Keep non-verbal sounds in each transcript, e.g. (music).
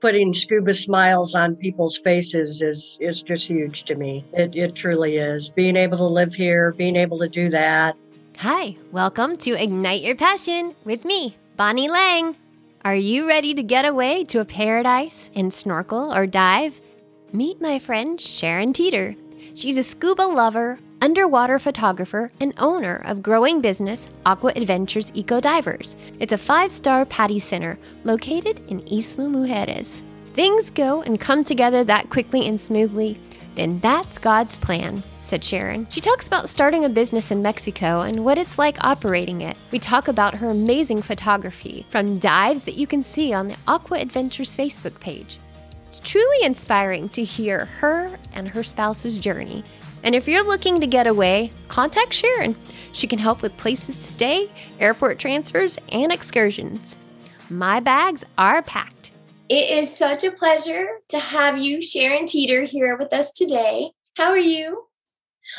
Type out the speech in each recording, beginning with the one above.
putting scuba smiles on people's faces is is just huge to me. It it truly is. Being able to live here, being able to do that. Hi, welcome to Ignite Your Passion with me, Bonnie Lang. Are you ready to get away to a paradise and snorkel or dive? Meet my friend Sharon Teeter. She's a scuba lover, underwater photographer, and owner of growing business Aqua Adventures Eco Divers. It's a five star PADI center located in Isla Mujeres. Things go and come together that quickly and smoothly, then that's God's plan, said Sharon. She talks about starting a business in Mexico and what it's like operating it. We talk about her amazing photography from dives that you can see on the Aqua Adventures Facebook page. It's truly inspiring to hear her and her spouse's journey and if you're looking to get away, contact Sharon. She can help with places to stay, airport transfers, and excursions. My bags are packed. It is such a pleasure to have you, Sharon Teeter, here with us today. How are you?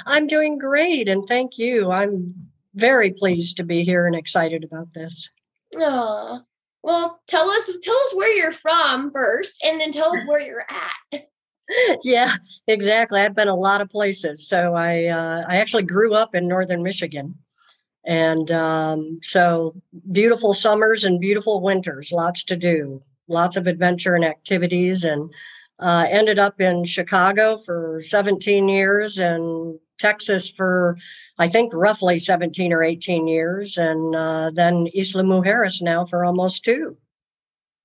I'm doing great, and thank you. I'm very pleased to be here and excited about this. Oh, well, tell us tell us where you're from first, and then tell us where you're at. (laughs) yeah, exactly. I've been a lot of places. So I uh, I actually grew up in northern Michigan, and um, so beautiful summers and beautiful winters. Lots to do, lots of adventure and activities, and uh, ended up in Chicago for 17 years and Texas for I think roughly 17 or 18 years, and uh, then Isla Mujeres now for almost two.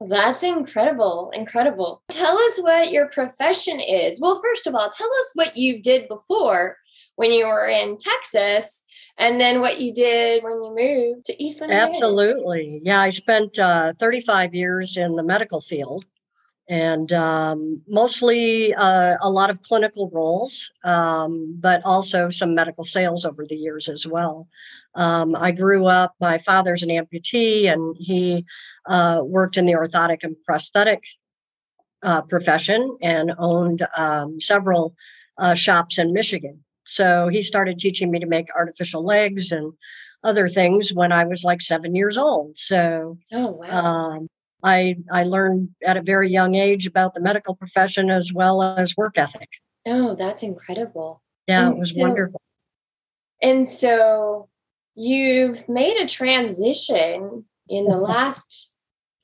That's incredible. Incredible. Tell us what your profession is. Well, first of all, tell us what you did before when you were in Texas and then what you did when you moved to Isla. Absolutely. Yeah, I spent uh, 35 years in the medical field and um, mostly uh, a lot of clinical roles, um, but also some medical sales over the years as well. Um, I grew up, my father's an amputee, and he uh, worked in the orthotic and prosthetic uh, profession and owned um, several uh, shops in Michigan. So he started teaching me to make artificial legs and other things when I was like seven years old. So oh, wow. I I learned at a very young age about the medical profession as well as work ethic. Oh, that's incredible. Yeah, and it was so, wonderful. And so you've made a transition in the (laughs) last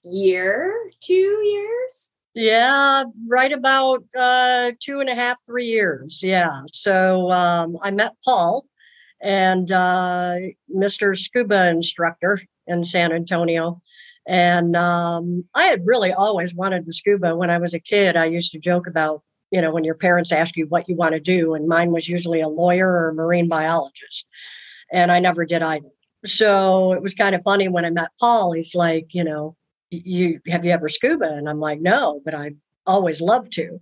year, two years? Yeah, right about uh, two and a half, three years. Yeah. So um, I met Paul and uh, Mr. Scuba instructor in San Antonio. And um, I had really always wanted to scuba when I was a kid. I used to joke about, you know, when your parents ask you what you want to do, and mine was usually a lawyer or a marine biologist. And I never did either. So it was kind of funny when I met Paul. He's like, you know, you have you ever scuba? And I'm like, no, but I always loved to.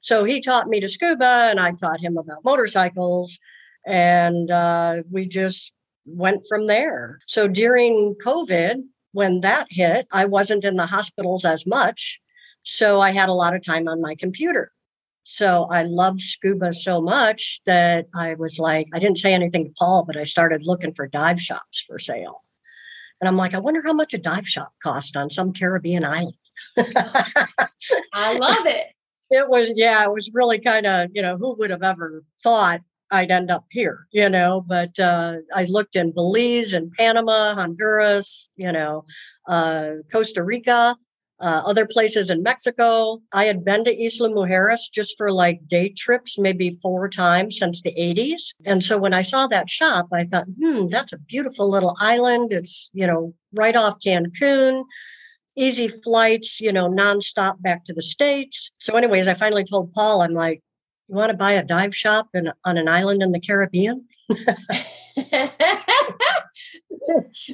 So he taught me to scuba, and I taught him about motorcycles, and uh, we just went from there. So during COVID, when that hit, I wasn't in the hospitals as much. So I had a lot of time on my computer. So I loved scuba so much that I was like, I didn't say anything to Paul, but I started looking for dive shops for sale. And I'm like, I wonder how much a dive shop cost on some Caribbean island. I love it. (laughs) It was, yeah, it was really kind of, you know, who would have ever thought I'd end up here, you know. But uh, I looked in Belize and Panama, Honduras, you know, uh, Costa Rica, uh, other places in Mexico. I had been to Isla Mujeres just for like day trips, maybe four times since the 80s. And so when I saw that shop, I thought, hmm, that's a beautiful little island. It's, you know, right off Cancun easy flights, you know, nonstop back to the States. So, anyways, I finally told Paul, I'm like, you want to buy a dive shop in, on an island in the Caribbean? (laughs)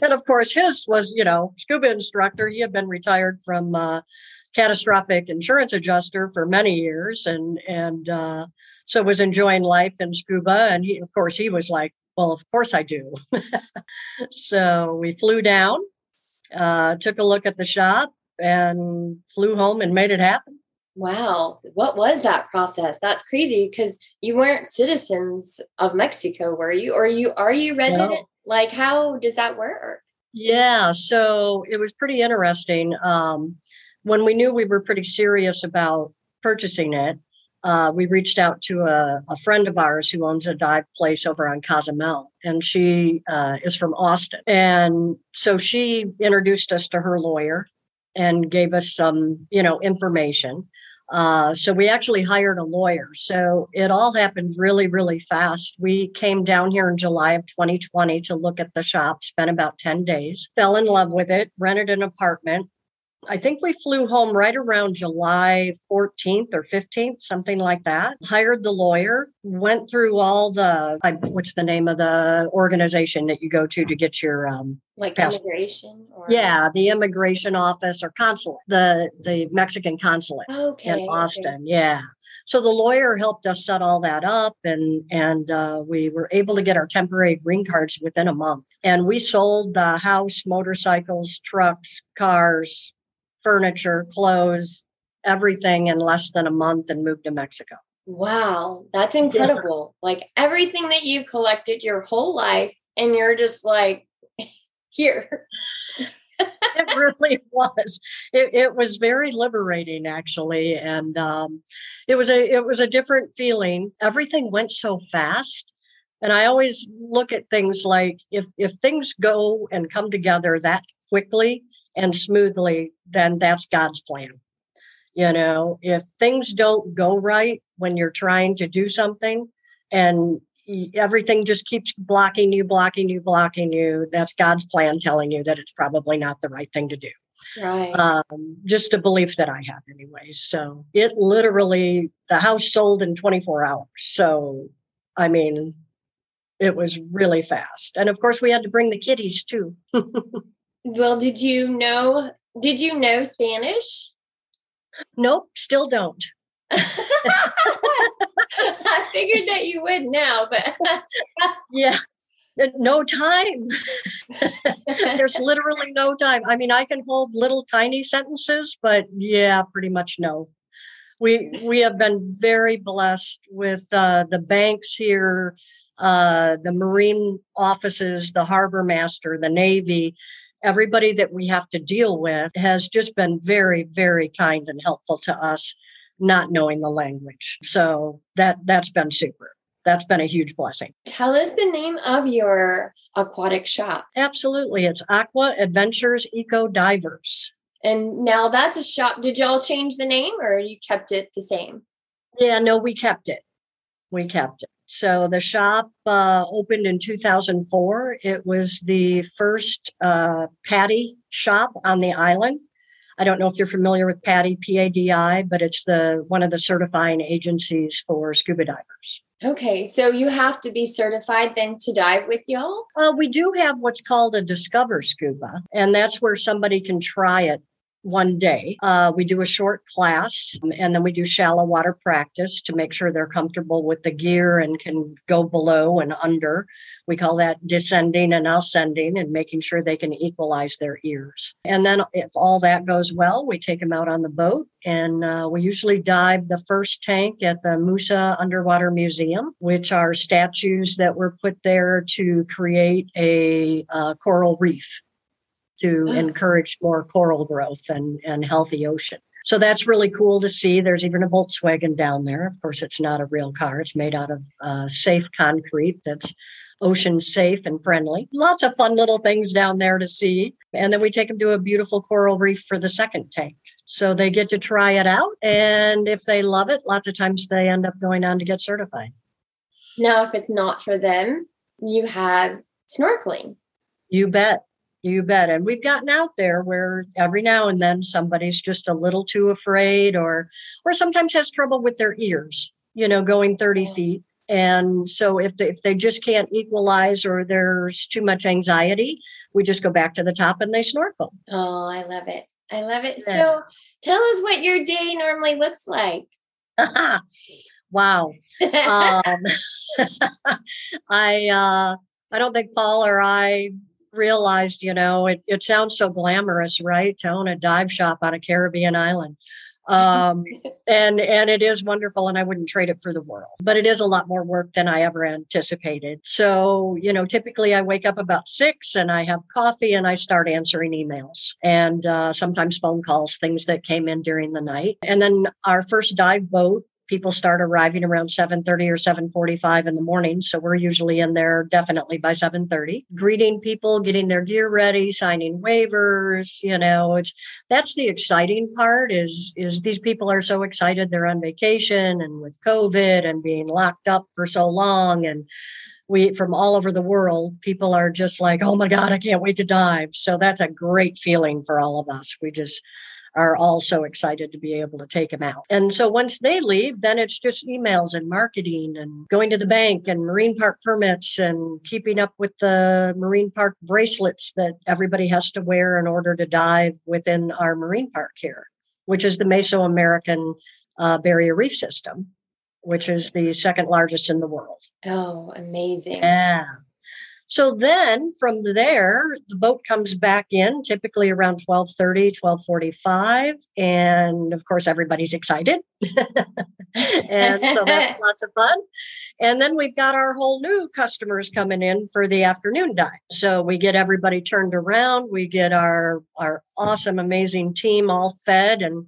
and of course, his was, you know, scuba instructor. He had been retired from uh, catastrophic insurance adjuster for many years, and and uh, so was enjoying life in scuba. And he, of course, he was like, "Well, of course I do." (laughs) so we flew down, uh, took a look at the shop, and flew home and made it happen. Wow. What was that process? That's crazy because you weren't citizens of Mexico, were you? Or you are you resident? No. Like how does that work? Yeah, so it was pretty interesting. Um, when we knew we were pretty serious about purchasing it, uh, we reached out to a, a, friend of ours who owns a dive place over on Cozumel, and she uh, is from Austin. And so she introduced us to her lawyer and gave us some, you know, information. Uh, so we actually hired a lawyer. So it all happened really, really fast. We came down here in July of 2020 to look at the shop, spent about 10 days, fell in love with it, rented an apartment, I think we flew home right around July 14th or 15th, something like that. Hired the lawyer, went through all the what's the name of the organization that you go to to get your um like passport? immigration or yeah, the immigration office or consulate, the the Mexican consulate okay, in Austin. Okay. Yeah. So the lawyer helped us set all that up, and and uh, we were able to get our temporary green cards within a month. And we sold the house, motorcycles, trucks, cars, furniture, clothes, everything in less than a month and moved to Mexico. Wow, that's incredible. Yeah. Like everything that you've collected your whole life, and you're just like, (laughs) here. it really (laughs) was. It, it, was very liberating, actually, and um, it was a it was a different feeling. Everything went so fast, and I always look at things like if if things go and come together that quickly, and smoothly, then that's God's plan. You know, if things don't go right when you're trying to do something and everything just keeps blocking you, blocking you, blocking you, that's God's plan telling you that it's probably not the right thing to do. Right. Um, just a belief that I have, anyways. So it literally, the house sold in 24 hours. So, I mean, it was really fast. And of course, we had to bring the kitties too. (laughs) Well, did you know? Did you know Spanish? Nope, still don't. (laughs) I figured that you would now, but (laughs) yeah, no time. (laughs) There's literally no time. I mean, I can hold little tiny sentences, but yeah, pretty much no. We we have been very blessed with uh, the banks here, uh, the marine offices, the harbor master, the navy everybody that we have to deal with has just been very, very kind and helpful to us, not knowing the language. So that that's been super. That's been a huge blessing. Tell us the name of your aquatic shop. Absolutely. It's Aqua Adventures Eco Divers. And now that's a shop. Did y'all change the name or you kept it the same? Yeah, no, we kept it. We kept it. So the shop uh, opened in 2004. It was the first uh, PADI shop on the island. I don't know if you're familiar with PADI, P-A-D-I, but it's the one of the certifying agencies for scuba divers. Okay, so you have to be certified then to dive with y'all? Uh, we do have what's called a Discover Scuba, and that's where somebody can try it one day. Uh, we do a short class um, and then we do shallow water practice to make sure they're comfortable with the gear and can go below and under. We call that descending and ascending and making sure they can equalize their ears. And then if all that goes well, we take them out on the boat and uh, we usually dive the first tank at the Musa Underwater Museum, which are statues that were put there to create a uh, coral reef to (gasps) encourage more coral growth and, and healthy ocean. So that's really cool to see. There's even a Volkswagen down there. Of course, it's not a real car. It's made out of uh, safe concrete that's ocean safe and friendly. Lots of fun little things down there to see. And then we take them to a beautiful coral reef for the second tank. So they get to try it out. And if they love it, lots of times they end up going on to get certified. Now, if it's not for them, you have snorkeling. You bet. You bet. And we've gotten out there where every now and then somebody's just a little too afraid or or sometimes has trouble with their ears, you know, going 30 feet. And so if they, if they just can't equalize or there's too much anxiety, we just go back to the top and they snorkel. Oh, I love it. I love it. Yeah. So tell us what your day normally looks like. (laughs) wow. (laughs) um, (laughs) I uh I don't think Paul or I realized, you know, it, it sounds so glamorous, right? To own a dive shop on a Caribbean island. Um, (laughs) and and it is wonderful, and I wouldn't trade it for the world. But it is a lot more work than I ever anticipated. So you know, typically I wake up about six and I have coffee and I start answering emails and uh, sometimes phone calls, things that came in during the night. And then our first dive boat people start arriving around 7.30 or 7.45 in the morning. So we're usually in there definitely by 7.30 greeting people getting their gear ready signing waivers you know it's that's the exciting part is is these people are so excited they're on vacation and with covid and being locked up for so long. And we from all over the world people are just like oh my god i can't wait to dive. So that's a great feeling for all of us. We just are also excited to be able to take them out. And so once they leave, then it's just emails and marketing and going to the bank and marine park permits and keeping up with the marine park bracelets that everybody has to wear in order to dive within our marine park here, which is the Mesoamerican uh, Barrier Reef System, which is the second largest in the world. Oh, amazing. Yeah. So then from there, the boat comes back in typically around 1230, 1245. And of course, everybody's excited. (laughs) and so that's (laughs) lots of fun. And then we've got our whole new customers coming in for the afternoon dive. So we get everybody turned around. We get our, our awesome, amazing team all fed and,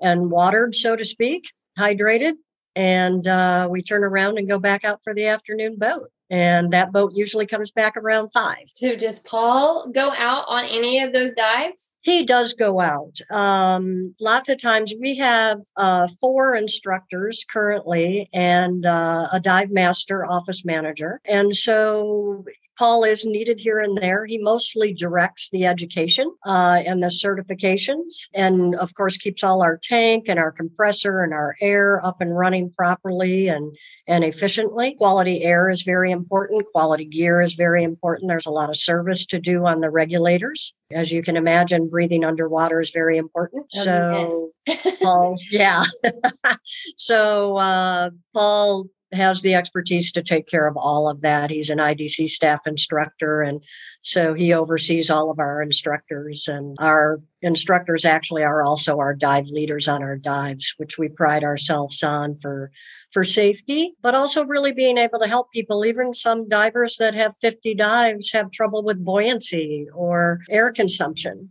and watered, so to speak, hydrated. And uh, we turn around and go back out for the afternoon boat and that boat usually comes back around five. So, does Paul go out on any of those dives? He does go out. Um, lots of times we have uh, four instructors currently and uh, a dive master office manager. And so Paul is needed here and there. He mostly directs the education uh, and the certifications, and of course keeps all our tank and our compressor and our air up and running properly and and efficiently. Quality air is very important. Quality gear is very important. There's a lot of service to do on the regulators. As you can imagine, breathing underwater is very important. Oh, so yes. Paul's (laughs) yeah. (laughs) so uh, Paul has the expertise to take care of all of that. He's an IDC staff instructor, and so he oversees all of our instructors. And our instructors actually are also our dive leaders on our dives, which we pride ourselves on for for safety, but also really being able to help people. Even some divers that have 50 dives have trouble with buoyancy or air consumption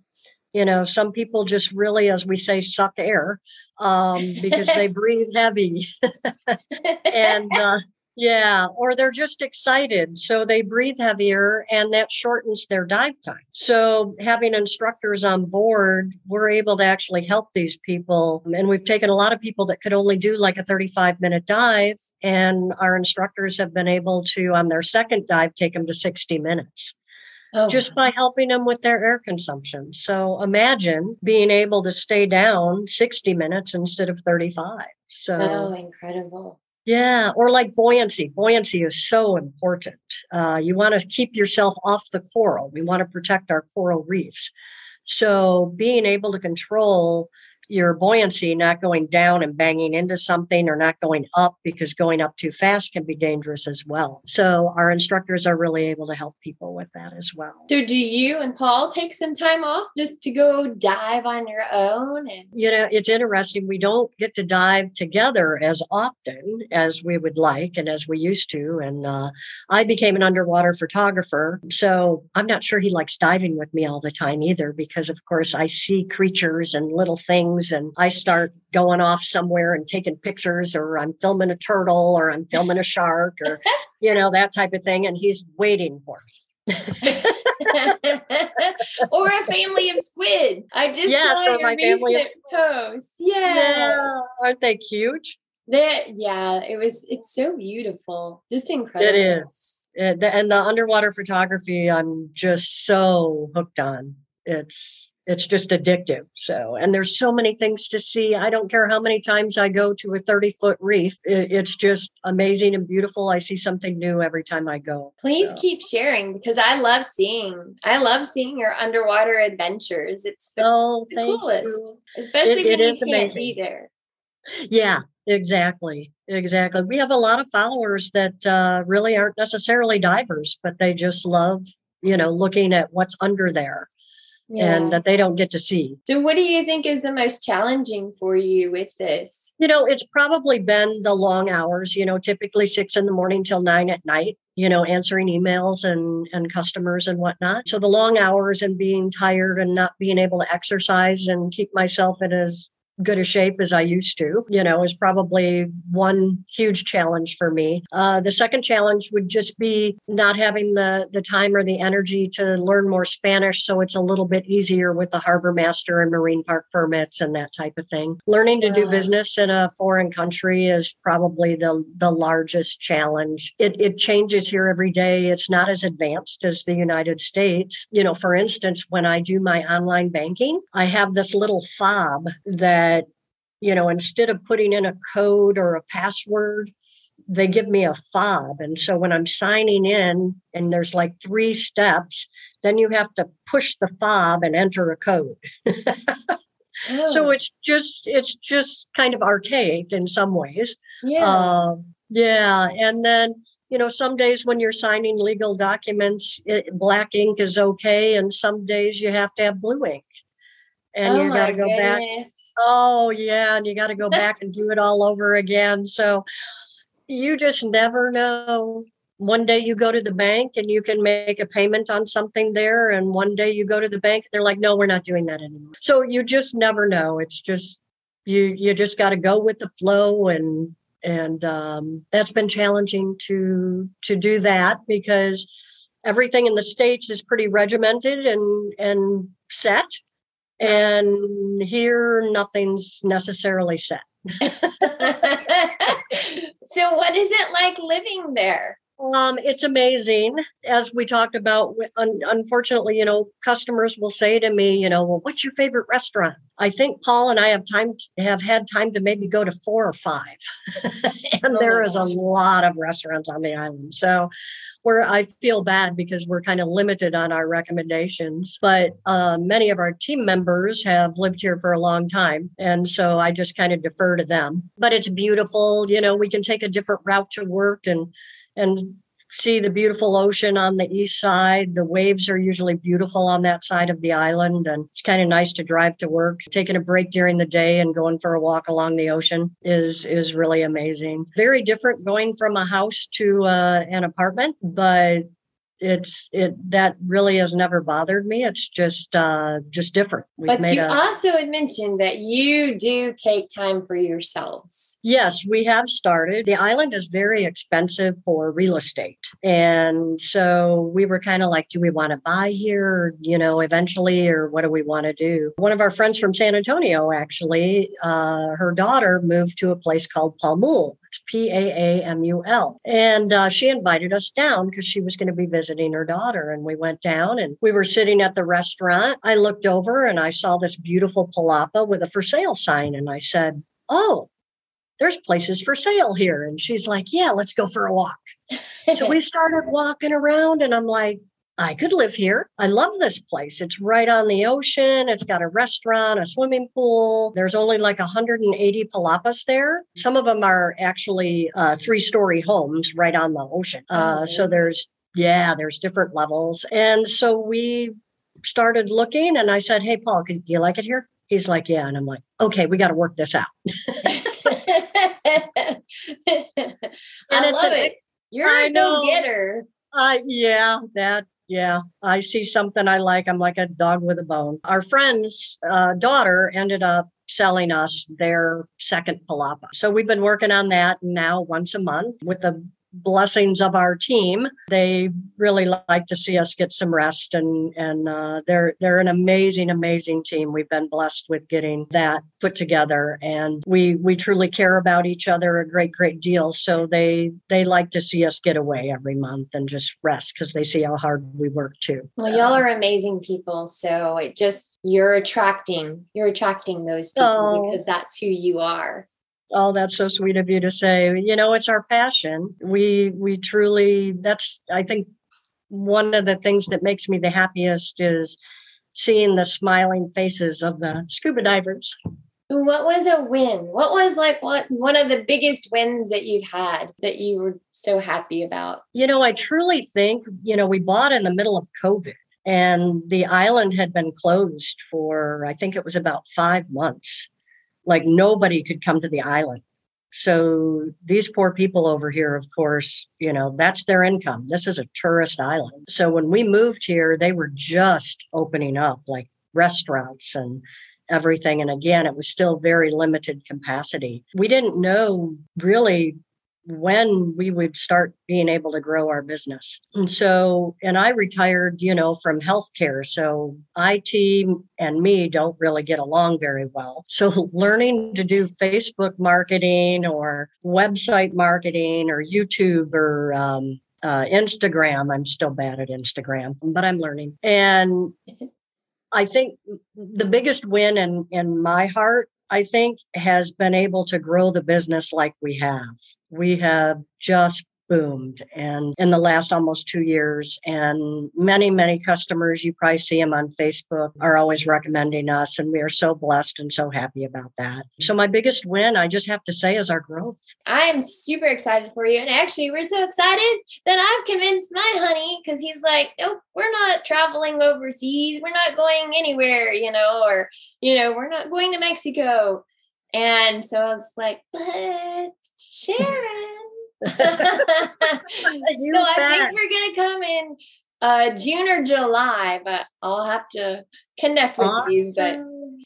you know some people just really as we say suck air um, because they (laughs) breathe heavy. And (laughs) uh, yeah or they're just excited so they breathe heavier and that shortens their dive time. So having instructors on board we're able to actually help these people. And we've taken a lot of people that could only do like a 35 minute dive and our instructors have been able to on their second dive take them to 60 minutes oh. just by helping them with their air consumption. So imagine being able to stay down 60 minutes instead of 35. So oh, incredible. Yeah, or like buoyancy. Buoyancy is so important. Uh, you want to keep yourself off the coral. We want to protect our coral reefs. So being able to control your buoyancy not going down and banging into something or not going up because going up too fast can be dangerous as well. So our instructors are really able to help people with that as well. So do you and Paul take some time off just to go dive on your own and you know it's interesting we don't get to dive together as often as we would like and as we used to and uh, I became an underwater photographer so I'm not sure he likes diving with me all the time either because of course I see creatures and little things and I start going off somewhere and taking pictures or I'm filming a turtle or I'm filming a shark or (laughs) you know that type of thing and he's waiting for me. (laughs) or a family of squid. I just yeah, saw so your my family of post. Yeah. yeah, aren't they cute? That yeah, it was. It's so beautiful, just incredible. It is, and the underwater photography. I'm just so hooked on. It's it's just addictive. So, and there's so many things to see. I don't care how many times I go to a 30 foot reef. it's just amazing and beautiful. I see something new every time I go. Please so. keep sharing because I love seeing, I love seeing your underwater adventures. It's the, oh, the coolest, you. especially it, when it you can't amazing. be there. Yeah, exactly. Exactly. We have a lot of followers that uh, really aren't necessarily divers, but they just love, you know, looking at what's under there yeah. and that they don't get to see. So, what do you think is the most challenging for you with this? You know, it's probably been the long hours, you know, typically six in the morning till nine at night you know, answering emails and and customers and whatnot. So the long hours and being tired and not being able to exercise and keep myself in as good a shape as I used to, you know, is probably one huge challenge for me. Uh, the second challenge would just be not having the the time or the energy to learn more Spanish, so it's a little bit easier with the harbor master and marine park permits and that type of thing. Learning to do business in a foreign country is probably the the largest challenge. It it changes here every day. It's not as advanced as the United States. You know, for instance, when I do my online banking, I have this little fob that that, you know, instead of putting in a code or a password, they give me a fob. And so when I'm signing in and there's like three steps, then you have to push the fob and enter a code. (laughs) oh. So it's just it's just kind of archaic in some ways. Yeah. Uh, yeah. And then you know, some days when you're signing legal documents, it, black ink is okay, and some days you have to have blue ink, and oh you got to go goodness. back Oh, yeah. And you got to go back and do it all over again. So you just never know. One day you go to the bank and you can make a payment on something there. And one day you go to the bank, they're like, no, we're not doing that anymore. So you just never know. It's just, you, you just got to go with the flow and, and um, that's been challenging to, to do that because everything in the States is pretty regimented and, and set and here nothing's necessarily set. (laughs) so what is it like living there? Um, it's amazing. As we talked about, un- unfortunately, you know, customers will say to me, you know, well, what's your favorite restaurant? I think Paul and I have time to, have had time to maybe go to four or five, (laughs) and there is a lot of restaurants on the island. So, where I feel bad because we're kind of limited on our recommendations, but uh, many of our team members have lived here for a long time, and so I just kind of defer to them. But it's beautiful. You know, we can take a different route to work and and see the beautiful ocean on the east side. The waves are usually beautiful on that side of the island, and it's kind of nice to drive to work. Taking a break during the day and going for a walk along the ocean is is really amazing. Very different going from a house to uh, an apartment, but it's it that really has never bothered me. It's just uh just different. We've but you a, also had mentioned that you do take time for yourselves. Yes we have started. The island is very expensive for real estate. And so we were kind of like do we want to buy here you know eventually or what do we want to do? One of our friends from san antonio actually uh her daughter moved to a place called Paamul it's P A A M U L. And uh, she invited us down because she was going to be visiting her daughter. And we went down and we were sitting at the restaurant. I looked over and I saw this beautiful palapa with a for sale sign. And I said, Oh, there's places for sale here. And she's like, Yeah, let's go for a walk. so we (laughs) started walking around and I'm like, I could live here. I love this place. It's right on the ocean. It's got a restaurant, a swimming pool. There's only like 180 palapas there. Some of them are actually uh, three story homes right on the ocean. Uh, So there's, yeah, there's different levels. And so we started looking and I said, Hey, Paul, do you like it here? He's like, Yeah. And I'm like, Okay, we got to work this out. (laughs) (laughs) and I it's love a, it. You're I a go getter. Uh, yeah, that yeah, I see something I like. I'm like a dog with a bone. Our friend's uh, daughter ended up selling us their second palapa. So we've been working on that now once a month with the blessings of our team. They really like to see us get some rest, and and uh, they're they're an amazing, amazing team. We've been blessed with getting that put together, and we we truly care about each other a great, great deal. So they they like to see us get away every month and just rest because they see how hard we work too. Well, y'all are amazing people. So it just you're attracting you're attracting those people oh. because that's who you are. Oh, that's so sweet of you to say. You know, it's our passion. We we truly that's I think one of the things that makes me the happiest is seeing the smiling faces of the scuba divers. What was a win? What was like what one of the biggest wins that you've had that you were so happy about? You know, I truly think, you know, we bought in the middle of COVID. And the island had been closed for, I think it was about five months. Like nobody could come to the island. So these poor people over here, of course, you know, that's their income. This is a tourist island. So when we moved here, they were just opening up like restaurants and everything. And again, it was still very limited capacity. We didn't know really when we would start being able to grow our business. And so, and I retired, you know, from healthcare. So IT and me don't really get along very well. So learning to do Facebook marketing or website marketing or YouTube or, um, uh, Instagram. I'm still bad at Instagram, but I'm learning. And (laughs) I think the biggest win in, in my heart, I think, has been able to grow the business like we have. We have just boomed and in the last almost two years and many many customers you probably see them on facebook are always recommending us and we are so blessed and so happy about that. So my biggest win i just have to say is our growth. I'm super excited for you and actually we're so excited that i've convinced my honey because he's like oh we're not traveling overseas we're not going anywhere you know or you know we're not going to mexico. And so i was like but (laughs) sharon (laughs) so I think we're gonna come in uh June or July, but I'll have to connect with awesome. you. But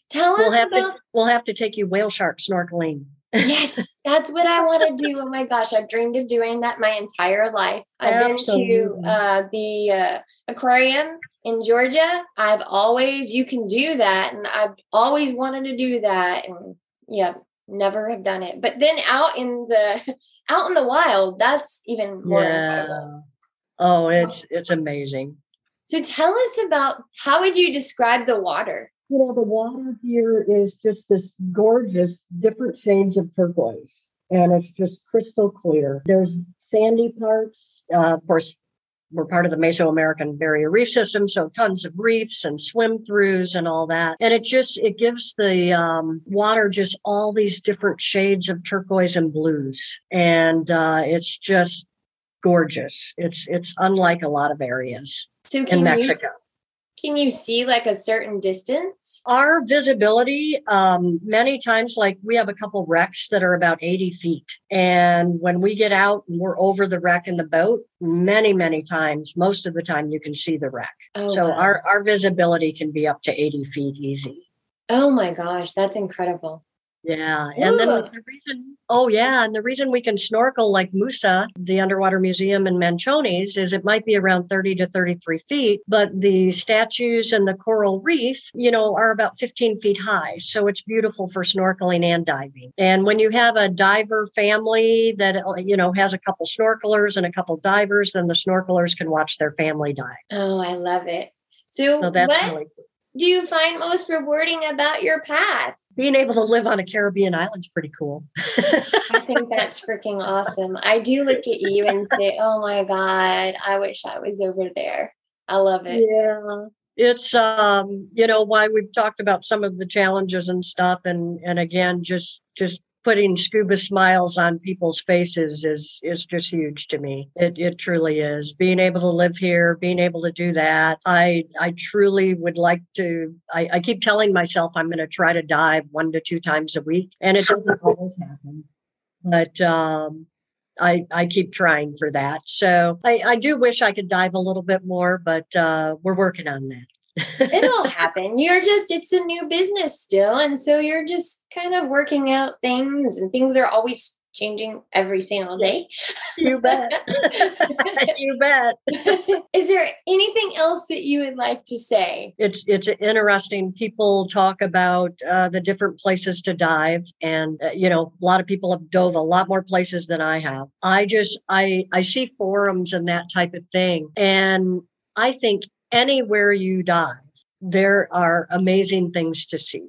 tell we'll us have about- to we'll have to take you whale shark snorkeling. yes, (laughs) that's what I want to do. Oh my gosh, I've dreamed of doing that my entire life. I've Absolutely. been to uh, the uh, aquarium in Georgia. I've always you can do that, and I've always wanted to do that, and yeah, never have done it. But then out in the out in the wild, that's even more yeah. incredible. Oh, it's it's amazing. So tell us about how would you describe the water? You know, the water here is just this gorgeous, different shades of turquoise, and it's just crystal clear. There's sandy parts. Uh, of course, we're part of the Mesoamerican Barrier Reef System, so tons of reefs and swim throughs and all that. And it just it gives the um, water just all these different shades of turquoise and blues, and uh, it's just gorgeous. It's it's unlike a lot of areas so in Mexico. You, can you see like a certain distance? Our visibility, um, many times, like we have a couple wrecks that are about 80 feet. And when we get out and we're over the wreck in the boat, many, many times, most of the time, you can see the wreck. Oh, so wow. our, our visibility can be up to 80 feet easy. Oh my gosh, that's incredible. Yeah. And Ooh. then the reason, oh, yeah. And the reason we can snorkel like Musa, the underwater museum in Manchones, is it might be around 30 to 33 feet, but the statues and the coral reef, you know, are about 15 feet high. So it's beautiful for snorkeling and diving. And when you have a diver family that, uh, you know, has a couple snorkelers and a couple divers, then the snorkelers can watch their family dive. Oh, I love it. So, so that's what really cool. do you find most rewarding about your path? Being able to live on a Caribbean island is pretty cool. I think that's freaking awesome. I do look at you and say, "Oh my god, I wish I was over there." I love it. Yeah. It's um, you know, why we've talked about some of the challenges and stuff and and again just just putting scuba smiles on people's faces is is just huge to me. It it truly is. Being able to live here, being able to do that. I I truly would like to I, I keep telling myself I'm gonna try to dive one to two times a week. And it doesn't (laughs) always happen. But um I, I keep trying for that. So I, I do wish I could dive a little bit more, but uh, we're working on that. It'll happen. You're just, it's a new business still. And so you're just kind of working out things, and things are always changing every single day. You bet. (laughs) you bet. Is there anything else that you would like to say? It's it's interesting. People talk about uh, the different places to dive, and uh, you know, a lot of people have dove a lot more places than I have. I just I I see forums and that type of thing, and I think anywhere you dive, there are amazing things to see.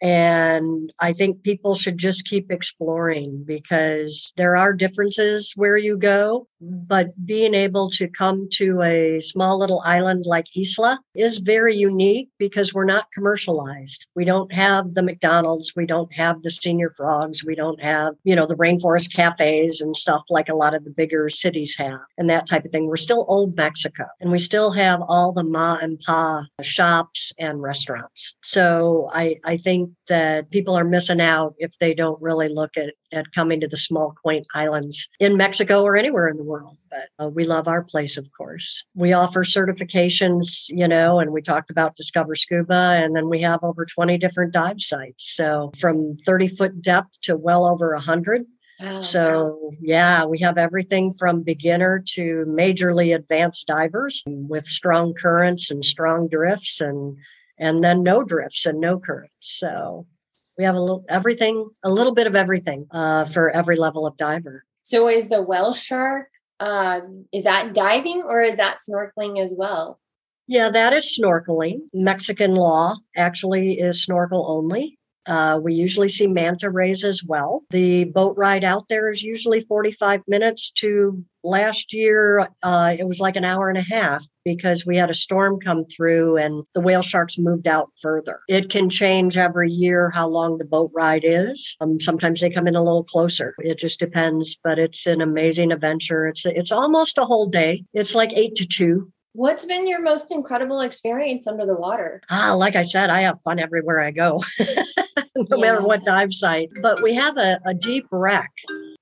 And I think people should just keep exploring because there are differences where you go. But being able to come to a small little island like Isla is very unique because we're not commercialized. We don't have the McDonald's, we don't have the Señor Frogs, we don't have, you know, the rainforest cafes and stuff like a lot of the bigger cities have and that type of thing. We're still old Mexico and we still have all the ma and pa shops and restaurants. So I, I think that people are missing out if they don't really look at at coming to the small, quaint islands in Mexico or anywhere in the world. But uh, we love our place, of course. We offer certifications, you know, and we talked about Discover Scuba, and then we have over 20 different dive sites. So from 30 foot depth to well over 100. Oh, so, wow. yeah, we have everything from beginner to majorly advanced divers with strong currents and strong drifts and and then no drifts and no currents. So, we have a little everything, a little bit of everything uh, for every level of diver. So is the whale shark um, is that diving or is that snorkeling as well? Yeah, that is snorkeling. Mexican law actually is snorkel only. Uh, we usually see manta rays as well. The boat ride out there is usually 45 minutes to last year, uh, it was like an hour and a half because we had a storm come through and the whale sharks moved out further. It can change every year how long the boat ride is. Um, sometimes they come in a little closer. It just depends, but it's an amazing adventure. It's it's almost a whole day. It's like eight to two. What's been your most incredible experience under the water? Ah, like I said, I have fun everywhere I go, (laughs) no yeah. matter what dive site. But we have a, a deep wreck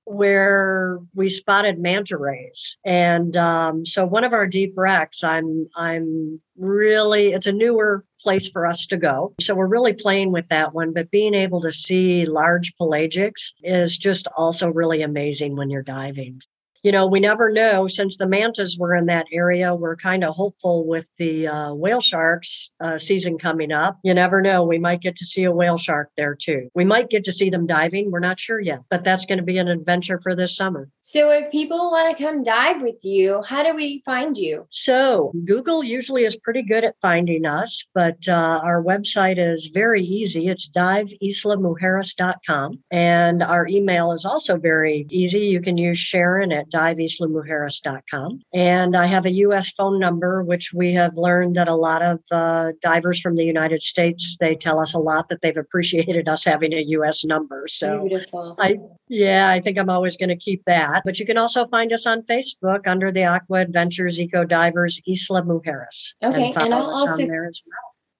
where we spotted manta rays and um, so one of our deep wrecks i'm i'm really it's a newer place for us to go so we're really playing with that one but being able to see large pelagics is just also really amazing when you're diving you know, we never know. Since the mantas were in that area, we're kind of hopeful with the uh, whale sharks uh, season coming up. You never know. We might get to see a whale shark there too. We might get to see them diving. We're not sure yet, but that's going to be an adventure for this summer. So, if people want to come dive with you, how do we find you? So, Google usually is pretty good at finding us, but uh, our website is very easy. It's diveislamujeres.com. And our email is also very easy. You can use Sharon at diveislamujeres.com. And I have a U.S. phone number, which we have learned that a lot of uh, divers from the United States, they tell us a lot that they've appreciated us having a U.S. number. So Beautiful. I, yeah, I think I'm always going to keep that. But you can also find us on Facebook under the Aqua Adventures Eco Divers Isla Mujeres. Okay. And, and I'll also well.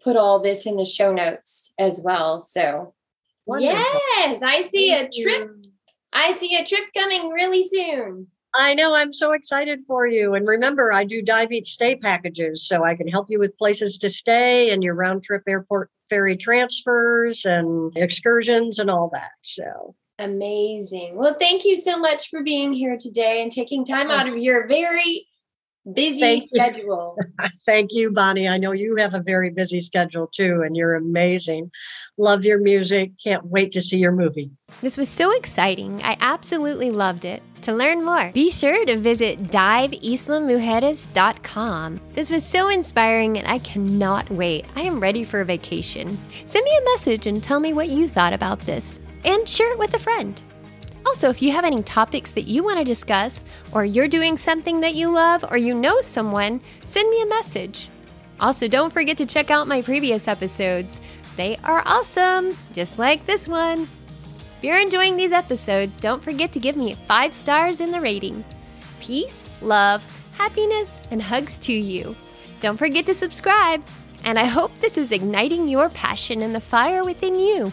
put all this in the show notes as well. So Wonderful. yes, I see Thank a trip. You. I see a trip coming really soon. I know. I'm so excited for you. And remember, I do dive each stay packages, so I can help you with places to stay and your round trip airport ferry transfers and excursions and all that. So amazing. Well, thank you so much for being here today and taking time oh. out of your very busy Thank schedule. (laughs) Thank you, Bonnie. I know you have a very busy schedule too, and you're amazing. Love your music. Can't wait to see your movie. This was so exciting. I absolutely loved it. To learn more, be sure to visit diveislamujeres.com. This was so inspiring and I cannot wait. I am ready for a vacation. Send me a message and tell me what you thought about this, and share it with a friend. Also, if you have any topics that you want to discuss, or you're doing something that you love, or you know someone, send me a message. Also, don't forget to check out my previous episodes. They are awesome, just like this one. If you're enjoying these episodes, don't forget to give me five stars in the rating. Peace, love, happiness, and hugs to you. Don't forget to subscribe, and I hope this is igniting your passion and the fire within you.